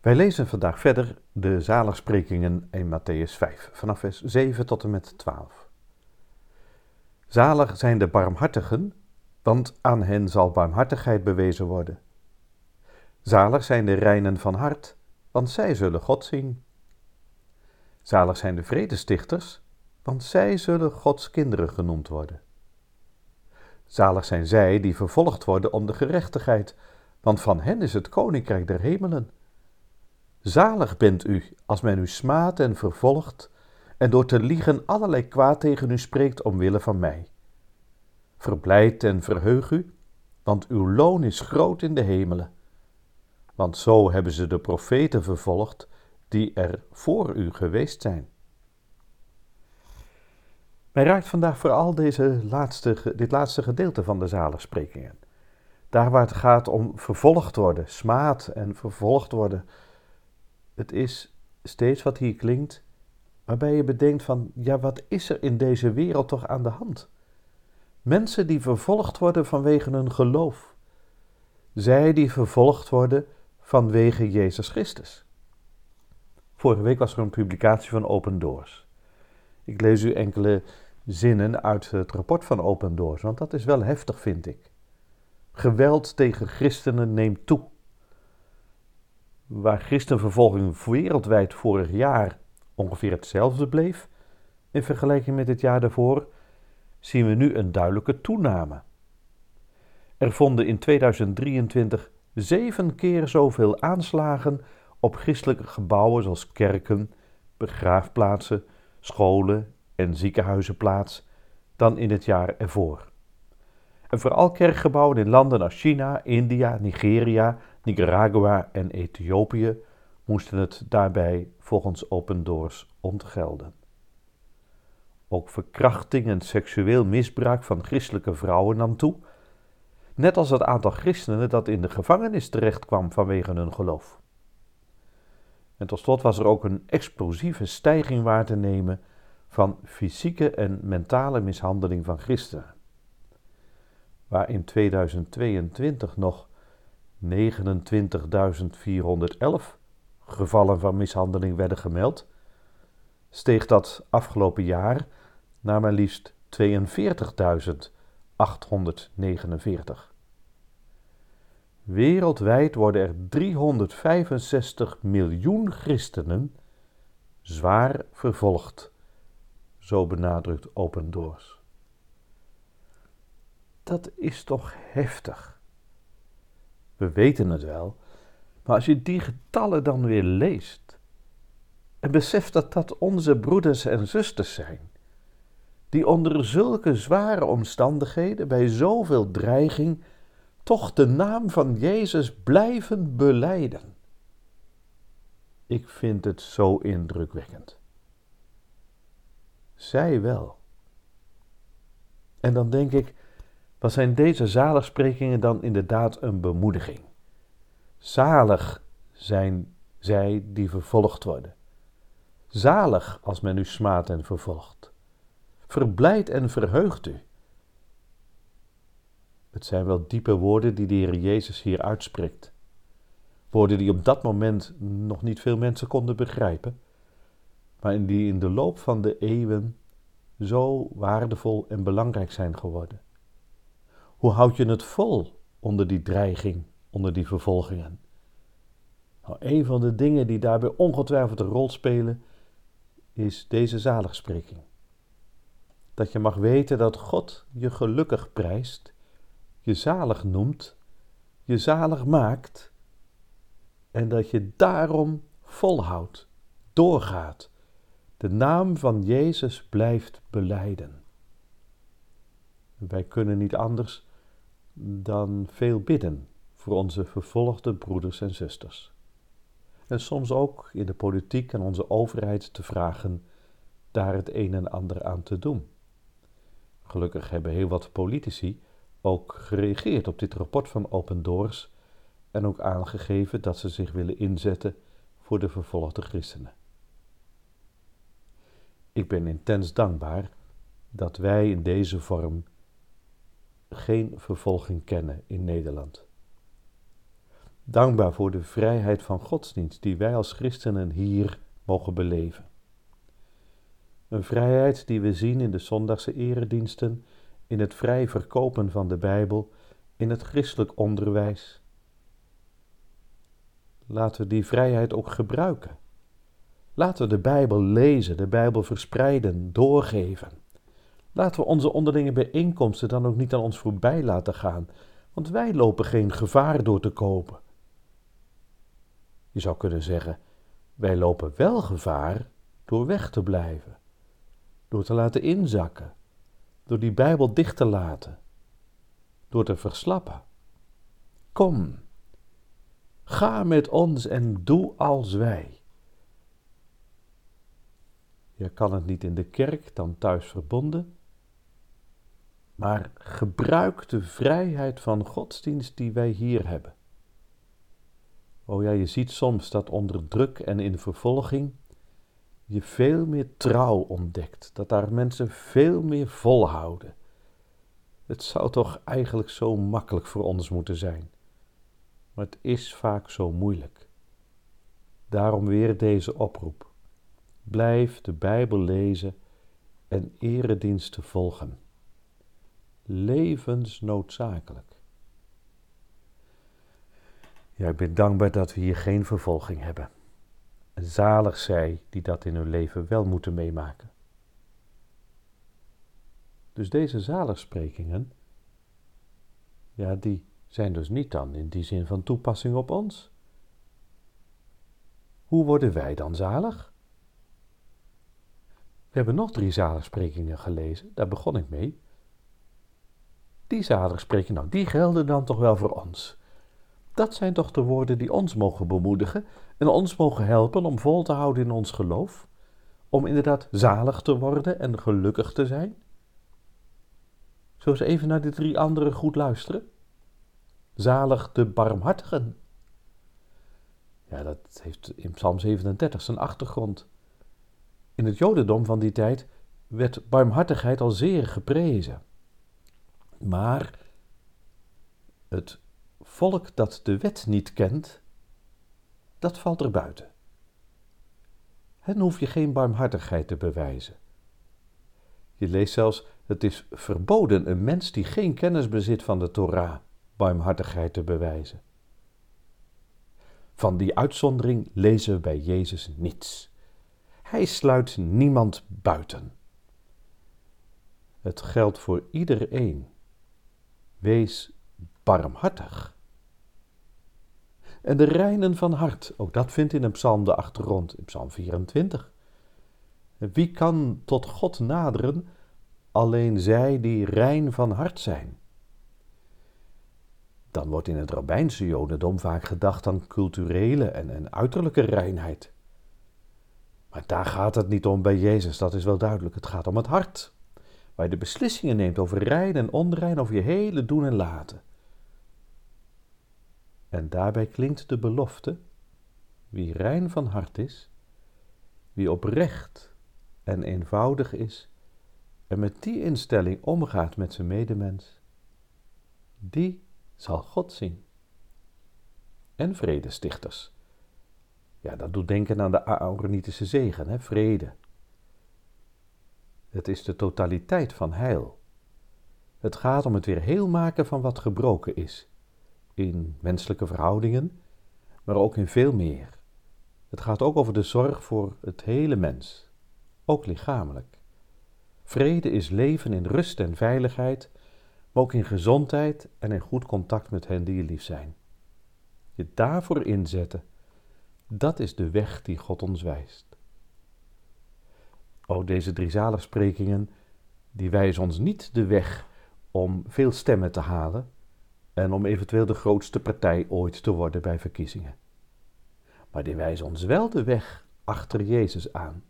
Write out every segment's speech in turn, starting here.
Wij lezen vandaag verder de zaligsprekingen in Matthäus 5, vanaf vers 7 tot en met 12. Zalig zijn de barmhartigen, want aan hen zal barmhartigheid bewezen worden. Zalig zijn de reinen van hart, want zij zullen God zien. Zalig zijn de vredestichters, want zij zullen Gods kinderen genoemd worden. Zalig zijn zij die vervolgd worden om de gerechtigheid, want van hen is het koninkrijk der hemelen. Zalig bent u als men u smaadt en vervolgt en door te liegen allerlei kwaad tegen u spreekt omwille van mij. Verblijd en verheug u, want uw loon is groot in de hemelen. Want zo hebben ze de profeten vervolgd die er voor u geweest zijn. Mij raakt vandaag vooral deze laatste, dit laatste gedeelte van de zaligsprekingen. Daar waar het gaat om vervolgd worden, smaad en vervolgd worden het is steeds wat hier klinkt, waarbij je bedenkt van, ja, wat is er in deze wereld toch aan de hand? Mensen die vervolgd worden vanwege hun geloof. Zij die vervolgd worden vanwege Jezus Christus. Vorige week was er een publicatie van Open Doors. Ik lees u enkele zinnen uit het rapport van Open Doors, want dat is wel heftig, vind ik. Geweld tegen christenen neemt toe waar christenvervolging wereldwijd vorig jaar ongeveer hetzelfde bleef, in vergelijking met het jaar daarvoor, zien we nu een duidelijke toename. Er vonden in 2023 zeven keer zoveel aanslagen op christelijke gebouwen zoals kerken, begraafplaatsen, scholen en ziekenhuizen plaats dan in het jaar ervoor. En vooral kerkgebouwen in landen als China, India, Nigeria, Nicaragua en Ethiopië moesten het daarbij volgens Open Doors ontgelden. Ook verkrachting en seksueel misbruik van christelijke vrouwen nam toe, net als het aantal christenen dat in de gevangenis terechtkwam vanwege hun geloof. En tot slot was er ook een explosieve stijging waar te nemen van fysieke en mentale mishandeling van christenen. Waar in 2022 nog 29.411 gevallen van mishandeling werden gemeld, steeg dat afgelopen jaar naar maar liefst 42.849. Wereldwijd worden er 365 miljoen christenen zwaar vervolgd, zo benadrukt Open Doors. Dat is toch heftig. We weten het wel. Maar als je die getallen dan weer leest en beseft dat dat onze broeders en zusters zijn, die onder zulke zware omstandigheden, bij zoveel dreiging, toch de naam van Jezus blijven beleiden. Ik vind het zo indrukwekkend. Zij wel. En dan denk ik, wat zijn deze zaligsprekingen dan inderdaad een bemoediging? Zalig zijn zij die vervolgd worden. Zalig als men u smaadt en vervolgt. Verblijd en verheugt u. Het zijn wel diepe woorden die de Heer Jezus hier uitspreekt. Woorden die op dat moment nog niet veel mensen konden begrijpen, maar die in de loop van de eeuwen zo waardevol en belangrijk zijn geworden. Hoe houd je het vol onder die dreiging, onder die vervolgingen? Nou, een van de dingen die daarbij ongetwijfeld een rol spelen, is deze zaligspreking. Dat je mag weten dat God je gelukkig prijst, je zalig noemt, je zalig maakt en dat je daarom volhoudt, doorgaat, de naam van Jezus blijft beleiden. Wij kunnen niet anders dan veel bidden voor onze vervolgde broeders en zusters. En soms ook in de politiek en onze overheid te vragen: daar het een en ander aan te doen. Gelukkig hebben heel wat politici ook gereageerd op dit rapport van Open Doors en ook aangegeven dat ze zich willen inzetten voor de vervolgde christenen. Ik ben intens dankbaar dat wij in deze vorm geen vervolging kennen in Nederland. Dankbaar voor de vrijheid van godsdienst die wij als christenen hier mogen beleven. Een vrijheid die we zien in de zondagse erediensten, in het vrij verkopen van de Bijbel, in het christelijk onderwijs. Laten we die vrijheid ook gebruiken. Laten we de Bijbel lezen, de Bijbel verspreiden, doorgeven. Laten we onze onderlinge bijeenkomsten dan ook niet aan ons voorbij laten gaan, want wij lopen geen gevaar door te kopen. Je zou kunnen zeggen, wij lopen wel gevaar door weg te blijven, door te laten inzakken, door die Bijbel dicht te laten, door te verslappen. Kom, ga met ons en doe als wij. Je kan het niet in de kerk, dan thuis verbonden, maar gebruik de vrijheid van godsdienst die wij hier hebben. Oh ja, je ziet soms dat onder druk en in vervolging je veel meer trouw ontdekt, dat daar mensen veel meer volhouden. Het zou toch eigenlijk zo makkelijk voor ons moeten zijn, maar het is vaak zo moeilijk. Daarom weer deze oproep. Blijf de Bijbel lezen en erediensten volgen. Levensnoodzakelijk. Ja, ik ben dankbaar dat we hier geen vervolging hebben. En zalig zij die dat in hun leven wel moeten meemaken. Dus deze zaligsprekingen, ja, die zijn dus niet dan in die zin van toepassing op ons. Hoe worden wij dan zalig? We hebben nog drie zaligsprekingen gelezen, daar begon ik mee. Die zaligsprekingen, nou, die gelden dan toch wel voor ons. Dat zijn toch de woorden die ons mogen bemoedigen en ons mogen helpen om vol te houden in ons geloof, om inderdaad zalig te worden en gelukkig te zijn? Zo eens even naar de drie anderen goed luisteren. Zalig de barmhartigen. Ja, dat heeft in Psalm 37 zijn achtergrond. In het Jodendom van die tijd werd barmhartigheid al zeer geprezen. Maar het volk dat de wet niet kent, dat valt er buiten. Hen hoef je geen barmhartigheid te bewijzen. Je leest zelfs, het is verboden een mens die geen kennis bezit van de Torah barmhartigheid te bewijzen. Van die uitzondering lezen we bij Jezus niets. Hij sluit niemand buiten. Het geldt voor iedereen. Wees barmhartig. En de reinen van hart, ook dat vindt in een psalm de achtergrond, in psalm 24. Wie kan tot God naderen? Alleen zij die rein van hart zijn. Dan wordt in het rabbijnse jodendom vaak gedacht aan culturele en, en uiterlijke reinheid. Maar daar gaat het niet om bij Jezus, dat is wel duidelijk. Het gaat om het hart, waar je de beslissingen neemt over rein en onrein, over je hele doen en laten. En daarbij klinkt de belofte: wie rein van hart is, wie oprecht en eenvoudig is en met die instelling omgaat met zijn medemens, die zal God zien. En vredestichters. Ja, dat doet denken aan de Aaronitische zegen, hè? vrede. Het is de totaliteit van heil. Het gaat om het weer heel maken van wat gebroken is in menselijke verhoudingen, maar ook in veel meer. Het gaat ook over de zorg voor het hele mens, ook lichamelijk. Vrede is leven in rust en veiligheid, maar ook in gezondheid en in goed contact met hen die je lief zijn. Je daarvoor inzetten, dat is de weg die God ons wijst. O, deze drie zaligsprekingen, die wijzen ons niet de weg om veel stemmen te halen, en om eventueel de grootste partij ooit te worden bij verkiezingen. Maar die wijzen ons wel de weg achter Jezus aan.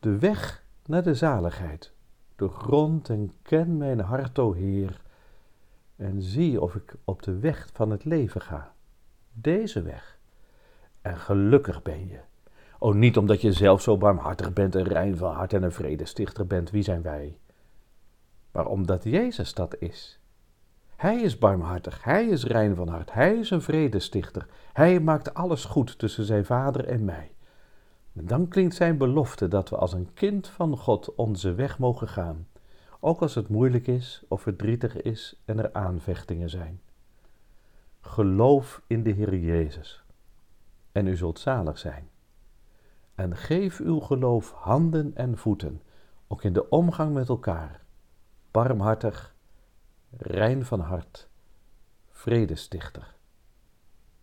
De weg naar de zaligheid. Doorgrond en ken mijn hart, o Heer, en zie of ik op de weg van het leven ga. Deze weg. En gelukkig ben je. O, niet omdat je zelf zo barmhartig bent, een rein van hart en een vredestichter bent, wie zijn wij? Maar omdat Jezus dat is. Hij is barmhartig, hij is rein van hart, hij is een vredestichter. Hij maakt alles goed tussen zijn vader en mij. En dan klinkt zijn belofte dat we als een kind van God onze weg mogen gaan, ook als het moeilijk is of verdrietig is en er aanvechtingen zijn. Geloof in de Heer Jezus en u zult zalig zijn. En geef uw geloof handen en voeten, ook in de omgang met elkaar, barmhartig, rein van hart, vredestichter.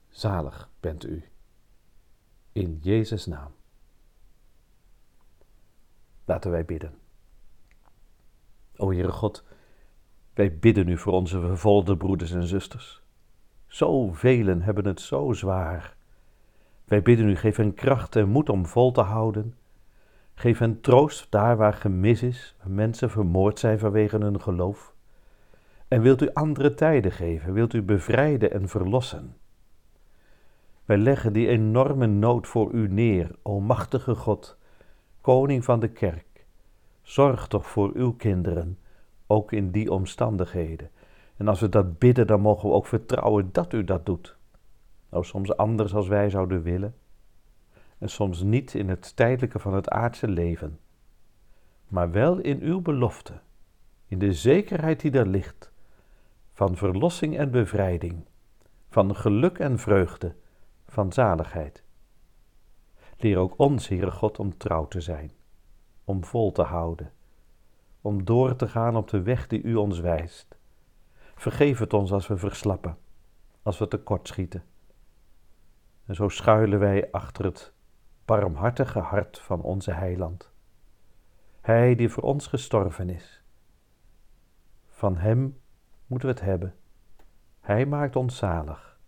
Zalig bent u. In Jezus' naam. Laten wij bidden. O Heere God, wij bidden u voor onze vervolgde broeders en zusters. Zoveel hebben het zo zwaar. Wij bidden u, geef hen kracht en moed om vol te houden. Geef hen troost daar waar gemis is, waar mensen vermoord zijn vanwege hun geloof. En wilt u andere tijden geven, wilt u bevrijden en verlossen. Wij leggen die enorme nood voor u neer, o machtige God, koning van de kerk. Zorg toch voor uw kinderen, ook in die omstandigheden. En als we dat bidden, dan mogen we ook vertrouwen dat u dat doet. Nou, soms anders als wij zouden willen. En soms niet in het tijdelijke van het aardse leven. Maar wel in uw belofte, in de zekerheid die er ligt, van verlossing en bevrijding, van geluk en vreugde, van zaligheid. Leer ook ons, Heere God, om trouw te zijn, om vol te houden, om door te gaan op de weg die U ons wijst. Vergeef het ons als we verslappen, als we tekortschieten. En zo schuilen wij achter het barmhartige hart van onze Heiland. Hij die voor ons gestorven is. Van Hem moeten we het hebben. Hij maakt ons zalig.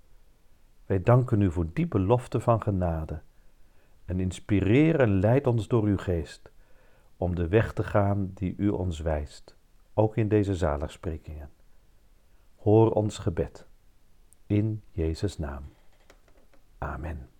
Wij danken u voor die belofte van genade en inspireer en leid ons door uw geest om de weg te gaan die u ons wijst, ook in deze zaligsprekingen. Hoor ons gebed. In Jezus' naam. Amen.